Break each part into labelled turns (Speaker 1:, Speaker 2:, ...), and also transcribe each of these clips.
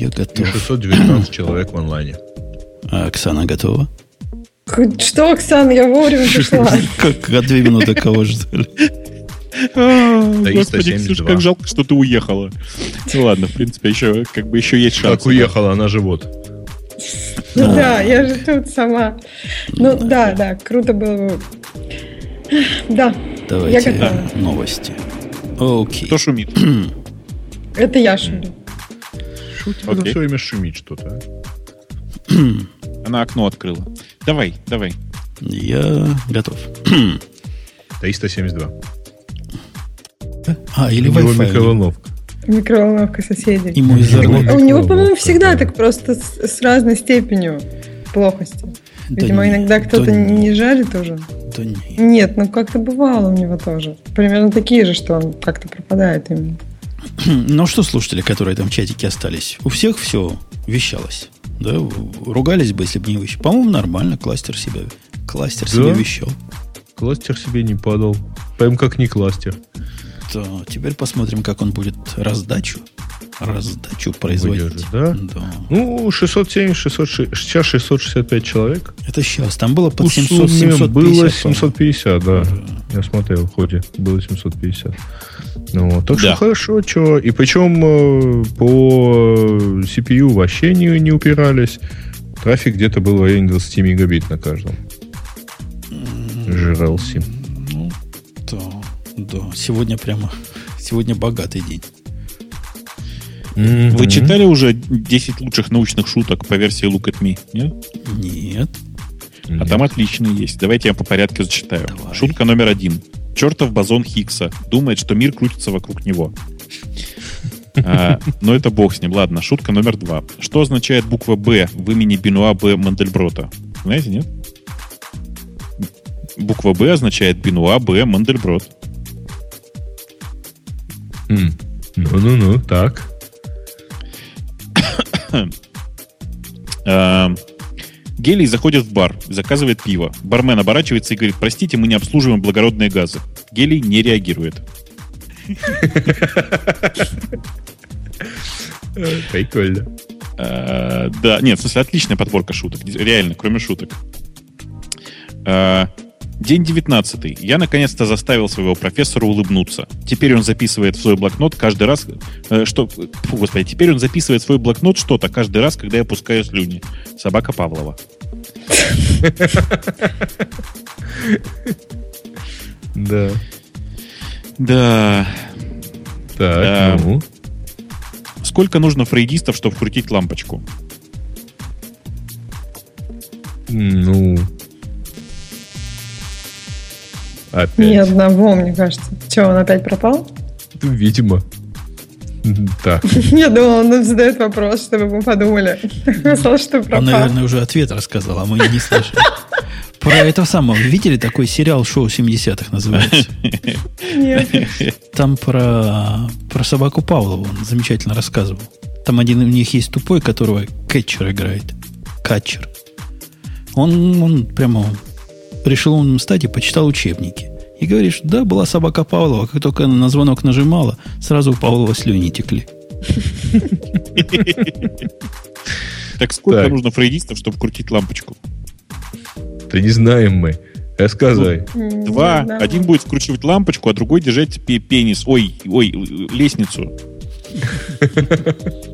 Speaker 1: Я
Speaker 2: И
Speaker 1: готов.
Speaker 2: 619 человек в онлайне.
Speaker 1: А Оксана готова?
Speaker 3: Что, Оксана, я вовремя пришла.
Speaker 1: Как как две минуты кого ждали?
Speaker 4: Господи,
Speaker 2: 372.
Speaker 4: Ксюша, как жалко, что ты уехала. Ну ладно, в принципе, еще как бы еще есть шанс.
Speaker 2: Как уехала, она же вот.
Speaker 3: Ну да, я же тут сама. Ну да, да, круто было бы. Да,
Speaker 1: Давайте
Speaker 3: готова.
Speaker 1: новости. Окей.
Speaker 4: Кто шумит?
Speaker 3: это я шумлю.
Speaker 2: Что у тебя
Speaker 4: Окей.
Speaker 2: все время шумит что-то? а?
Speaker 4: Она окно открыла. Давай, давай.
Speaker 1: Я готов.
Speaker 2: 372.
Speaker 1: А, или Wi-Fi.
Speaker 2: микроволновка.
Speaker 3: Микроволновка соседей.
Speaker 1: И мой.
Speaker 3: А у него, по-моему, всегда
Speaker 2: да.
Speaker 3: так просто с, с разной степенью плохости.
Speaker 1: Да
Speaker 3: Видимо,
Speaker 1: не-
Speaker 3: иногда кто-то
Speaker 1: да не-
Speaker 3: не жарит уже.
Speaker 1: Да не.
Speaker 3: Нет, ну как-то бывало у него тоже. Примерно такие же, что он как-то пропадает именно.
Speaker 1: Ну что, слушатели, которые там в чатике остались, у всех все вещалось. Да, ругались бы, если бы не вещал. По-моему, нормально, кластер себя, кластер
Speaker 2: Да?
Speaker 1: себе вещал.
Speaker 2: Кластер себе не падал. Прям как не кластер.
Speaker 1: То теперь посмотрим, как он будет раздачу, раздачу производить.
Speaker 2: Выдержит, да?
Speaker 1: Да.
Speaker 2: Ну, 670, 606, сейчас 665 человек.
Speaker 1: Это сейчас. Там было под
Speaker 2: В
Speaker 1: 700,
Speaker 2: сумме
Speaker 1: 750.
Speaker 2: было
Speaker 1: по-моему.
Speaker 2: 750, да. Я смотрел в ходе. Было 750. Ну, вот. так
Speaker 4: Да.
Speaker 2: что хорошо, что. И причем э, по CPU вообще не, не упирались. Трафик где-то был в районе 20 мегабит на каждом. Жрался.
Speaker 1: Ну, да, да. Сегодня прямо, сегодня богатый день.
Speaker 4: Вы читали уже 10 лучших научных шуток по версии Look at Me? Нет?
Speaker 1: Нет.
Speaker 4: А там отличные есть. Давайте я по порядку зачитаю.
Speaker 1: Давай.
Speaker 4: Шутка номер один. Чертов бозон Хиггса думает, что мир крутится вокруг него. А, но это бог с ним. Ладно, шутка номер два. Что означает буква «Б» в имени Бенуа Б. Мандельброта? Знаете, нет? Буква «Б» означает Бенуа Б. Мандельброт.
Speaker 2: М. Ну-ну-ну, так.
Speaker 4: А, Гелий заходит в бар, заказывает пиво. Бармен оборачивается и говорит, простите, мы не обслуживаем благородные газы. Гелий не реагирует.
Speaker 2: Прикольно.
Speaker 4: А, да, нет, в смысле, отличная подборка шуток. Реально, кроме шуток. День 19. Я наконец-то заставил своего профессора улыбнуться. Теперь он записывает в свой блокнот каждый раз, э, что... Фу, господи, теперь он записывает в свой блокнот что-то каждый раз, когда я пускаю слюни. Собака Павлова.
Speaker 2: Да.
Speaker 4: Да.
Speaker 2: Так, ну.
Speaker 4: Сколько нужно фрейдистов, чтобы вкрутить лампочку?
Speaker 2: Ну. Опять.
Speaker 3: Ни одного, мне кажется. Че, он опять пропал?
Speaker 2: Видимо. Да.
Speaker 3: Я думала, он нам задает вопрос, чтобы мы подумали. Сказал, что
Speaker 1: Он,
Speaker 3: пропал.
Speaker 1: наверное, уже ответ рассказал, а мы не слышали. Про этого самого. Видели такой сериал шоу 70-х называется?
Speaker 3: Нет.
Speaker 1: Там про, про собаку Павлову он замечательно рассказывал. Там один у них есть тупой, которого кетчер играет. Катчер. Он, он прямо решил умном стать и почитал учебники. И говорит, что да, была собака Павлова, как только она на звонок нажимала, сразу у Павлова слюни текли.
Speaker 4: Так сколько нужно фрейдистов, чтобы вкрутить лампочку?
Speaker 2: Да не знаем мы. Рассказывай.
Speaker 3: Ни
Speaker 4: Два.
Speaker 3: одного.
Speaker 4: Один будет вкручивать лампочку, а другой держать пе- пенис. Ой, ой, лестницу.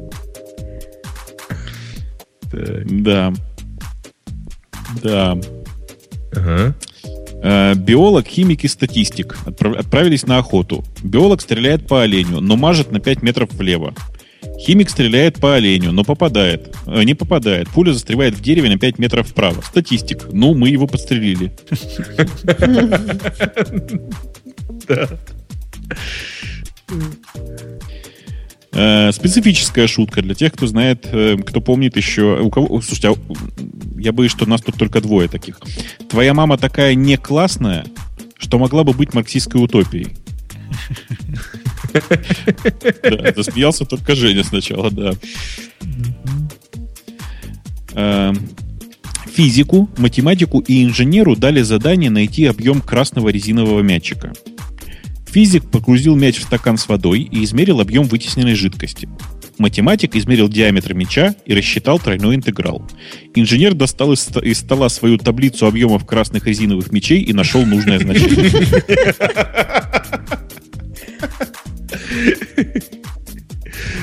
Speaker 2: Так.
Speaker 4: Да. Да.
Speaker 2: Ага.
Speaker 4: Э, Биолог, химик и статистик отправ- отправились на охоту. Биолог стреляет по оленю, но мажет на 5 метров влево. Химик стреляет по оленю, но попадает. Э, не попадает. Пуля застревает в дереве на 5 метров вправо. Статистик. Ну, мы его подстрелили. Э, Специфическая шутка для тех, кто знает, э, кто помнит еще. У кого, слушайте, а, я боюсь, что нас тут только двое таких. Твоя мама такая не классная, что могла бы быть марксистской утопией. Да, засмеялся только Женя сначала, да. Эм, Физику, математику и инженеру дали задание найти объем красного резинового мячика. Физик погрузил мяч в стакан с водой и измерил объем вытесненной жидкости. Математик измерил диаметр мяча и рассчитал тройной интеграл. Инженер достал из, из стола свою таблицу объемов красных резиновых мечей и нашел нужное значение.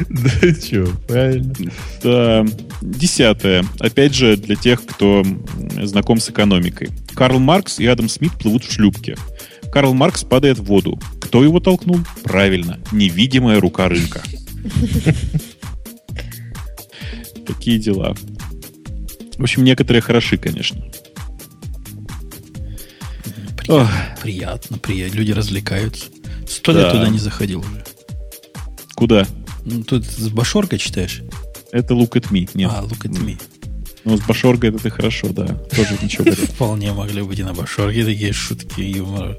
Speaker 2: Да что, правильно.
Speaker 4: Да. Десятое. Опять же, для тех, кто знаком с экономикой. Карл Маркс и Адам Смит плывут в шлюпке. Карл Маркс падает в воду. Кто его толкнул? Правильно. Невидимая рука рынка. Такие дела. В общем, некоторые хороши, конечно.
Speaker 1: Приятно, приятно, приятно. Люди развлекаются. Сто лет
Speaker 4: Да.
Speaker 1: туда не заходил уже.
Speaker 4: Куда?
Speaker 1: Ну, тут с Башоркой читаешь?
Speaker 4: Это Look at Me. Нет.
Speaker 1: А, look at me.
Speaker 4: Ну, с Башоргой это ты хорошо, да. Тоже ничего.
Speaker 1: Вполне могли быть и на Башорке такие шутки юмора.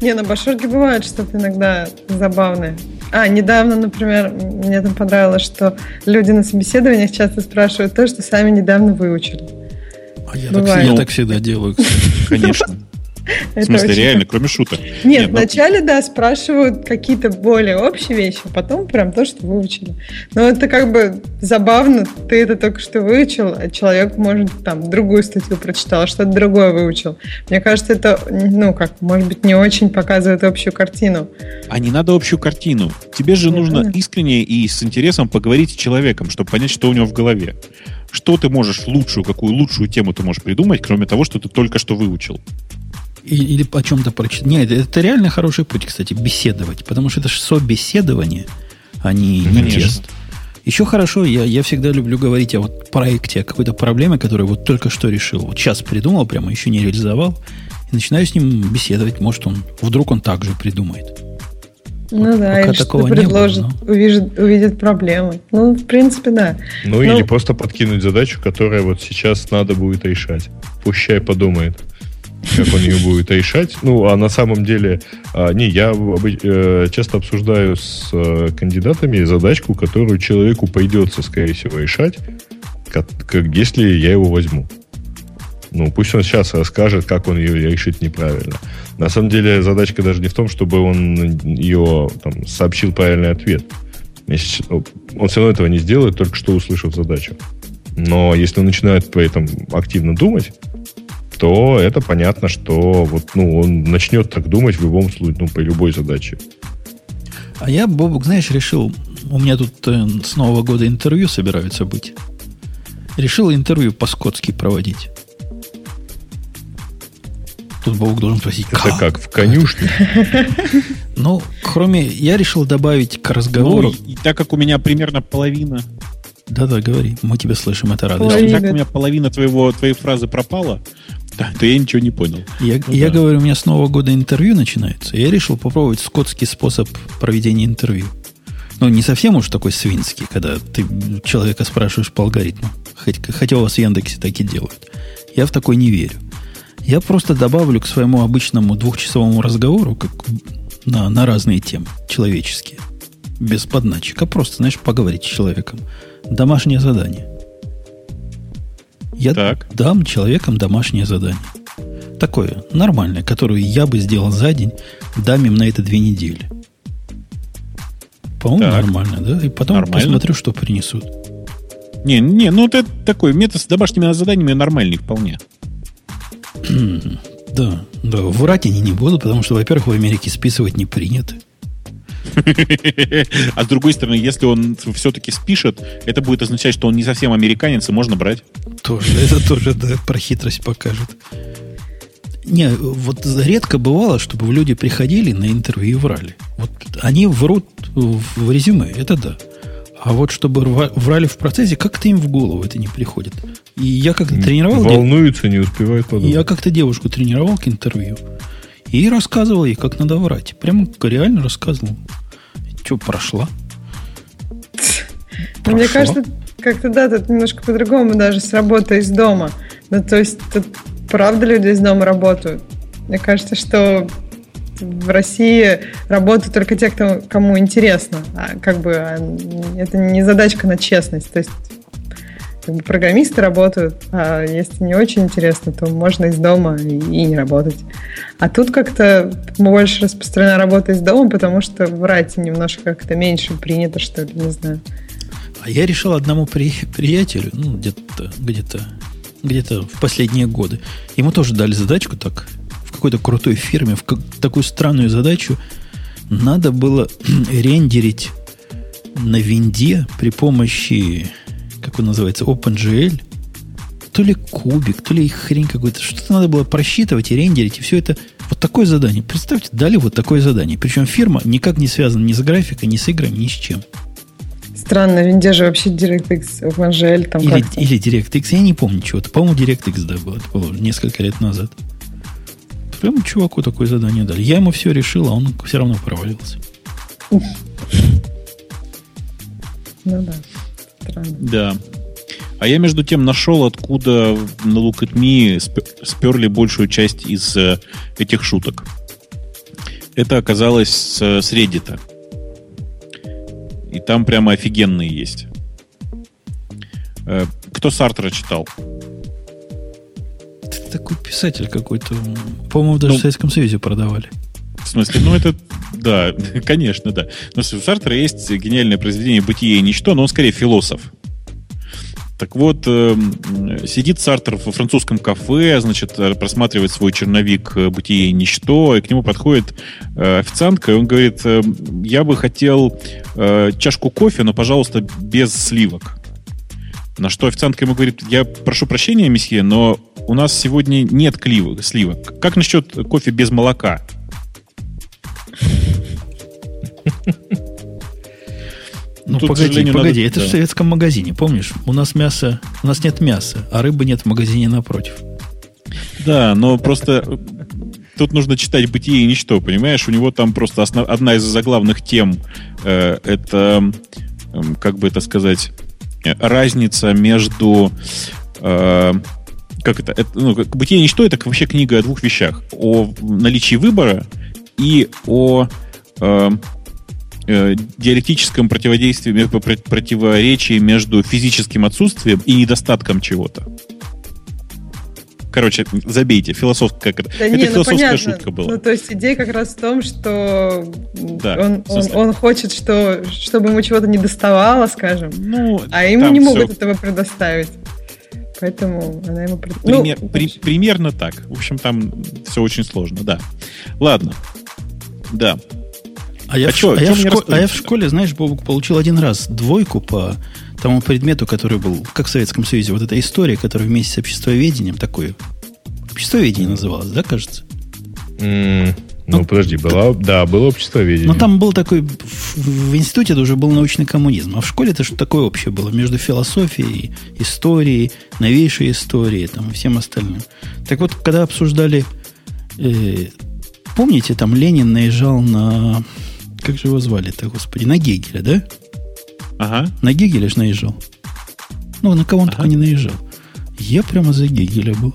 Speaker 3: Не, на башорке бывает что-то иногда забавное. А, недавно, например, мне там понравилось, что люди на собеседованиях часто спрашивают то, что сами недавно выучили.
Speaker 1: А я, так, я так всегда делаю. кстати.
Speaker 4: Конечно. В смысле,
Speaker 3: очень
Speaker 4: реально, кроме шуток.
Speaker 3: Нет,
Speaker 4: Нет, ну-
Speaker 3: вначале, да, спрашивают какие-то более общие вещи, а потом прям то, что выучили. Но это как бы забавно, ты это только что выучил, а человек, может, там, другую статью прочитал, что-то другое выучил. Мне кажется, это, ну, как, может быть, не очень показывает общую картину.
Speaker 4: А не надо общую картину. Тебе же
Speaker 3: Я
Speaker 4: нужно искренне и с интересом поговорить с человеком, чтобы понять, что у него в голове. Что ты можешь лучшую, какую лучшую тему ты можешь придумать, кроме того, что ты только что выучил.
Speaker 1: Или о чем-то прочитать. Нет, это реально хороший путь, кстати, беседовать. Потому что это же собеседование, а не, не
Speaker 4: Конечно.
Speaker 1: тест. Еще хорошо, я, я всегда люблю говорить о вот проекте, о какой-то проблеме, которую вот только что решил. Вот сейчас придумал, прямо еще не реализовал. И начинаю с ним беседовать. Может, он вдруг он так же придумает.
Speaker 3: Ну да,
Speaker 1: пока
Speaker 3: или что предложит,
Speaker 1: было,
Speaker 3: увидит, увидит проблемы. Ну, в принципе, да.
Speaker 2: Ну,
Speaker 3: Ну-
Speaker 2: или просто подкинуть задачу, которая вот сейчас надо будет решать. Пущай подумает, как он ее будет решать. Ну, а на самом деле, а, не, я э, часто обсуждаю с э, кандидатами задачку, которую человеку пойдется, скорее всего, решать, как, как если я его возьму. Ну, пусть он сейчас расскажет, как он ее решит неправильно. На самом деле, задачка даже не в том, чтобы он ее там, сообщил правильный ответ. Если- Он все равно этого не сделает, только что услышав задачу. Но если он начинает при этом активно думать, то это понятно, что вот, ну, он начнет так думать в любом случае, ну, при любой задаче.
Speaker 1: А я, Бобук, знаешь, решил... У меня тут э, с Нового года интервью собираются быть. Решил интервью по-скотски проводить. Тут Бобук должен спросить,
Speaker 2: Это как, в конюшне?
Speaker 1: Ну, кроме... Я решил добавить к разговору...
Speaker 4: Ну, и, так как у меня примерно половина,
Speaker 1: Да-да, говори. Мы тебя слышим, это радость.
Speaker 3: Половина.
Speaker 4: так как у меня половина твоего, твоей фразы пропала, да, то я ничего не понял.
Speaker 1: Я,
Speaker 4: Ну
Speaker 1: я
Speaker 4: да.
Speaker 1: говорю, у меня с Нового года интервью начинается. Я решил попробовать скотский способ проведения интервью. Ну, не совсем уж такой свинский, когда ты человека спрашиваешь по алгоритму. Хоть- хотя у вас в Яндексе так и делают. Я в такой не верю. Я просто добавлю к своему обычному двухчасовому разговору как на, на разные темы, человеческие. Без подначек, а просто, знаешь, поговорить с человеком. Домашнее задание. Я
Speaker 4: Так.
Speaker 1: дам человекам домашнее задание. Такое, нормальное, которое я бы сделал за день, дам им на это две недели. По-моему,
Speaker 4: Так.
Speaker 1: нормально, да? И потом
Speaker 4: Нормально.
Speaker 1: посмотрю, что принесут.
Speaker 4: Не, не, ну это такой метод с домашними заданиями нормальный вполне.
Speaker 1: Да, да, врать они не будут, потому что, во-первых, в Америке списывать не принято.
Speaker 4: А с другой стороны, если он все-таки спишет, это будет означать, что он не совсем американец, и можно брать.
Speaker 1: Тоже, это тоже, да, про хитрость покажет. Не, вот редко бывало, чтобы люди приходили на интервью и врали. Вот они врут в резюме, это да. А вот чтобы врали в процессе, как-то им в голову это не приходит. И я как-то тренировал...
Speaker 2: Волнуются, не успевают подумать.
Speaker 1: Я как-то девушку тренировал к интервью. И рассказывал ей, как надо врать. Прямо реально рассказывал. Что, прошла?
Speaker 3: Но мне
Speaker 1: Прошло.
Speaker 3: кажется, как-то да, тут немножко по-другому даже с работой из дома. Ну, то есть тут правда люди из дома работают. Мне кажется, что в России работают только те, кто, кому интересно. А как бы а, это не задачка на честность. То есть как бы программисты работают, а если не очень интересно, то можно из дома и, и не работать. А тут как-то больше распространена работа из дома, потому что в рате немножко как-то меньше принято, что ли, не знаю.
Speaker 1: А я решил одному при, приятелю, ну, где-то, где-то, где-то в последние годы, ему тоже дали задачку так, в какой-то крутой фирме, в как, такую странную задачу, надо было рендерить на винде при помощи как он называется, OpenGL, то ли кубик, то ли хрень какой-то. Что-то надо было просчитывать и рендерить, и все это. Вот такое задание. Представьте, дали вот такое задание. Причем фирма никак не связана ни с графикой, ни с играми, ни с чем.
Speaker 3: Странно, винде же вообще DirectX, OpenGL там
Speaker 1: или, или DirectX, я не помню чего-то. По-моему, DirectX, да, было. Было несколько лет назад. Прямо чуваку такое задание дали. Я ему все решил, а он все равно провалился.
Speaker 3: Ну да
Speaker 4: странно. Да. А я, между тем, нашел, откуда на Look at Me сперли большую часть из э, этих шуток. Это оказалось с, с Reddit. И там прямо офигенные есть. Э, кто Сартра читал?
Speaker 1: Ты такой писатель какой-то. По-моему, даже ну, в Советском Союзе продавали.
Speaker 4: Смысле, ну это, да, конечно, да. Но у Сартра есть гениальное произведение «Бытие и ничто», но он скорее философ. Так вот, э, сидит Сартер во французском кафе, значит, просматривает свой черновик э, «Бытие и ничто», и к нему подходит э, официантка, и он говорит, э, я бы хотел э, чашку кофе, но, пожалуйста, без сливок. На что официантка ему говорит, я прошу прощения, месье, но у нас сегодня нет сливок. Как насчет кофе без молока?
Speaker 1: Ну, Тут, погоди, погоди, надо... это да. в советском магазине, помнишь? У нас мясо, у нас нет мяса, а рыбы нет в магазине напротив.
Speaker 4: Да, но просто э, тут нужно читать «Бытие и ничто», понимаешь? У него там просто основ... одна из заглавных тем э, это, э, как бы это сказать, разница между... Э, как это? это ну, «Бытие и ничто» — это вообще книга о двух вещах. О наличии выбора и о э, э, диалектическом противодействии, противоречии между физическим отсутствием и недостатком чего-то. Короче, забейте, философская, да это не, ну, философская ну, шутка была.
Speaker 3: Ну, то есть идея как раз в том, что да, он, он, он хочет, что, чтобы ему чего-то не доставало, скажем, ну, а ему не могут все... этого предоставить. Поэтому она ему...
Speaker 4: Пример, ну, при, примерно так. В общем, там все очень сложно, да. Ладно. Да.
Speaker 1: А я, а в, что, а, я в школе, а я в школе, знаешь, Бобук, получил один раз двойку по тому предмету, который был, как в Советском Союзе, вот эта история, которая вместе с обществоведением, такое, обществоведение называлось, да, кажется?
Speaker 2: Mm, ну, ну, подожди, была, да, было обществоведение.
Speaker 1: Но там был такой, в, в институте это уже был научный коммунизм, а в школе это что такое общее было между философией, историей, новейшей историей, там, и всем остальным. Так вот, когда обсуждали э, Помните, там Ленин наезжал на... Как же его звали-то, господи? На Гегеля, да?
Speaker 4: Ага.
Speaker 1: На Гегеля же наезжал. Ну, на кого он ага. только не наезжал. Я прямо за Гегеля был.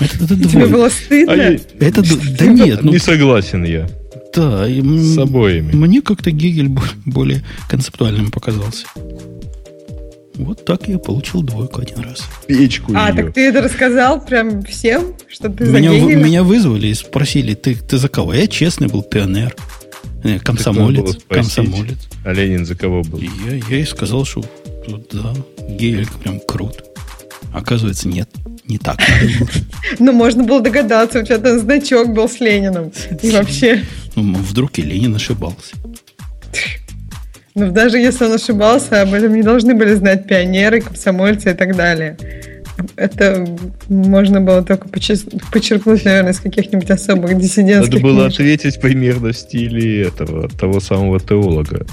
Speaker 3: Это, это Тебе было стыдно? А
Speaker 1: это, да нет.
Speaker 2: Ну, не согласен я.
Speaker 1: Да. И
Speaker 2: с обоими.
Speaker 1: Мне как-то Гегель более концептуальным показался. Вот так я получил двойку один раз.
Speaker 2: Печку
Speaker 3: А, ее. так ты это рассказал прям всем, что ты
Speaker 1: меня, за меня вызвали и спросили, ты, ты за кого? Я честный был пионер. Э, комсомолец. Комсомолец.
Speaker 2: А Ленин за кого был?
Speaker 1: Я, я и сказал, что да, Гегель прям крут. Оказывается, нет, не так.
Speaker 3: Ну, можно было догадаться, у тебя там значок был с Лениным. И вообще...
Speaker 1: Ну, вдруг и Ленин ошибался.
Speaker 3: Ну, даже если он ошибался, об этом не должны были знать пионеры, комсомольцы и так далее. Это можно было только подчеркнуть, наверное, из каких-нибудь особых диссидентских
Speaker 2: Надо было книжек. ответить примерно в стиле этого, того самого теолога.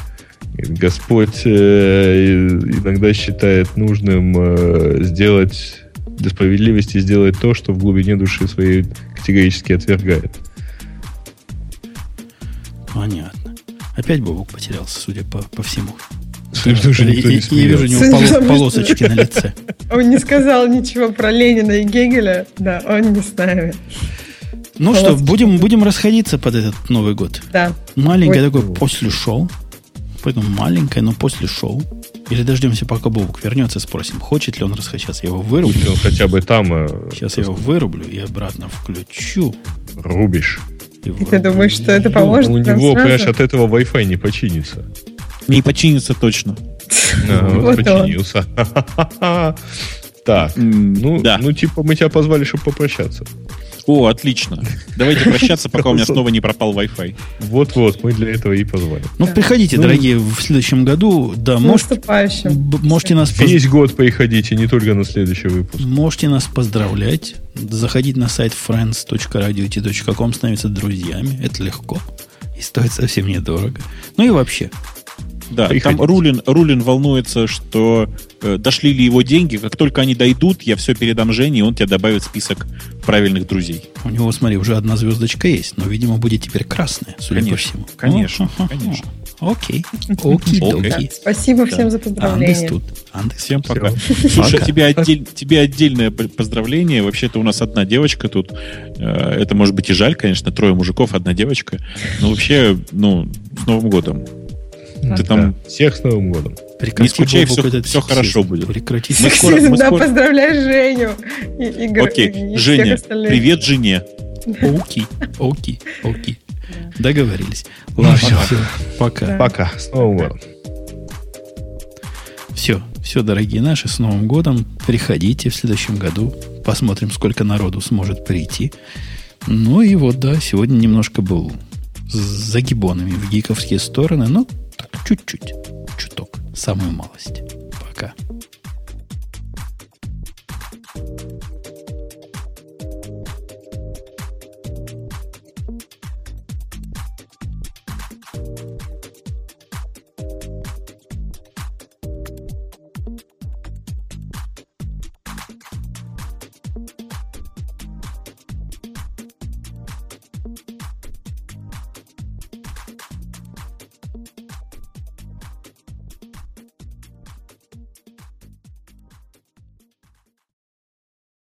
Speaker 2: Господь э, иногда считает нужным э, сделать для справедливости сделать то, что в глубине души своей категорически отвергает.
Speaker 1: Понятно. Опять Бобок потерялся, судя по, по всему.
Speaker 2: Что же никто не
Speaker 1: Я вижу у него полосочки на лице.
Speaker 3: Он не сказал ничего про Ленина и Гегеля. Да, он не с нами.
Speaker 1: Ну что, будем, будем расходиться под этот Новый год.
Speaker 3: Да.
Speaker 1: Маленькое такое после шоу. Поэтому маленькое, но после шоу. Или дождемся, пока Бобук вернется, спросим, хочет ли он расхочаться. Я его вырублю.
Speaker 2: Хотя бы там э,
Speaker 1: Сейчас я его вырублю и обратно включу.
Speaker 2: рубишь.
Speaker 1: И,
Speaker 3: И ты думаешь, что это поможет?
Speaker 2: У него,
Speaker 3: сразу?
Speaker 2: понимаешь, от этого Wi-Fi не починится.
Speaker 4: Не починится точно.
Speaker 2: А, вот починился. Так, ну, ну, типа, мы тебя позвали, чтобы попрощаться.
Speaker 4: О, отлично. Давайте прощаться, пока у меня снова не пропал Wi-Fi.
Speaker 2: Вот-вот, мы для этого и позвали.
Speaker 1: Ну, приходите,
Speaker 2: Ну,
Speaker 1: дорогие, в следующем году. Да,
Speaker 3: С
Speaker 1: может,
Speaker 3: наступающим.
Speaker 1: б- можете нас,
Speaker 2: Весь год приходите, не только на следующий выпуск.
Speaker 1: можете нас поздравлять. Заходить на сайт friends.radio.com, становиться друзьями. Это легко. И стоит совсем недорого. Ну и вообще.
Speaker 4: Да,
Speaker 2: Приходите.
Speaker 4: там Рулин, Рулин волнуется, что э, дошли ли его деньги. Как только они дойдут, я все передам Жене, и он тебе добавит список правильных друзей.
Speaker 1: У него, смотри, уже одна звездочка есть, но, видимо, будет теперь красная, судя по
Speaker 4: Конечно,
Speaker 1: всему.
Speaker 4: конечно,
Speaker 1: О,
Speaker 4: конечно.
Speaker 1: Окей. Окей,
Speaker 4: Окей.
Speaker 3: Спасибо всем за
Speaker 1: Андес
Speaker 3: поздравления.
Speaker 1: тут. Андес
Speaker 4: Всем пока.
Speaker 2: Всё.
Speaker 4: Слушай,
Speaker 1: Пока.
Speaker 4: тебе, отдель- тебе отдельное поздравление. Вообще-то у нас одна девочка тут. Э, Это может быть и жаль, конечно, трое мужиков, одна девочка. Но вообще, ну, с Новым годом. Ты там.
Speaker 2: Всех с Новым годом.
Speaker 1: Прекрати,
Speaker 4: Не скучай, всё
Speaker 1: сексизм.
Speaker 4: хорошо будет.
Speaker 1: Прекрати.
Speaker 4: Мы скоро- мы
Speaker 3: да,
Speaker 4: скоро-
Speaker 3: поздравляй Женю. И, Игорь,
Speaker 4: Окей,
Speaker 3: и
Speaker 4: Женя, привет жене.
Speaker 1: Окей, окей, окей. Договорились. Ладно,
Speaker 2: всё.
Speaker 1: все. Пока.
Speaker 3: Да.
Speaker 2: Пока. С Новым годом.
Speaker 1: Все, все, дорогие наши, с Новым годом. Приходите в следующем году. Посмотрим, сколько народу сможет прийти. Ну и вот, да, сегодня немножко был с загибонами в гиковские стороны, но так, чуть-чуть, чуток, самую малость. Пока.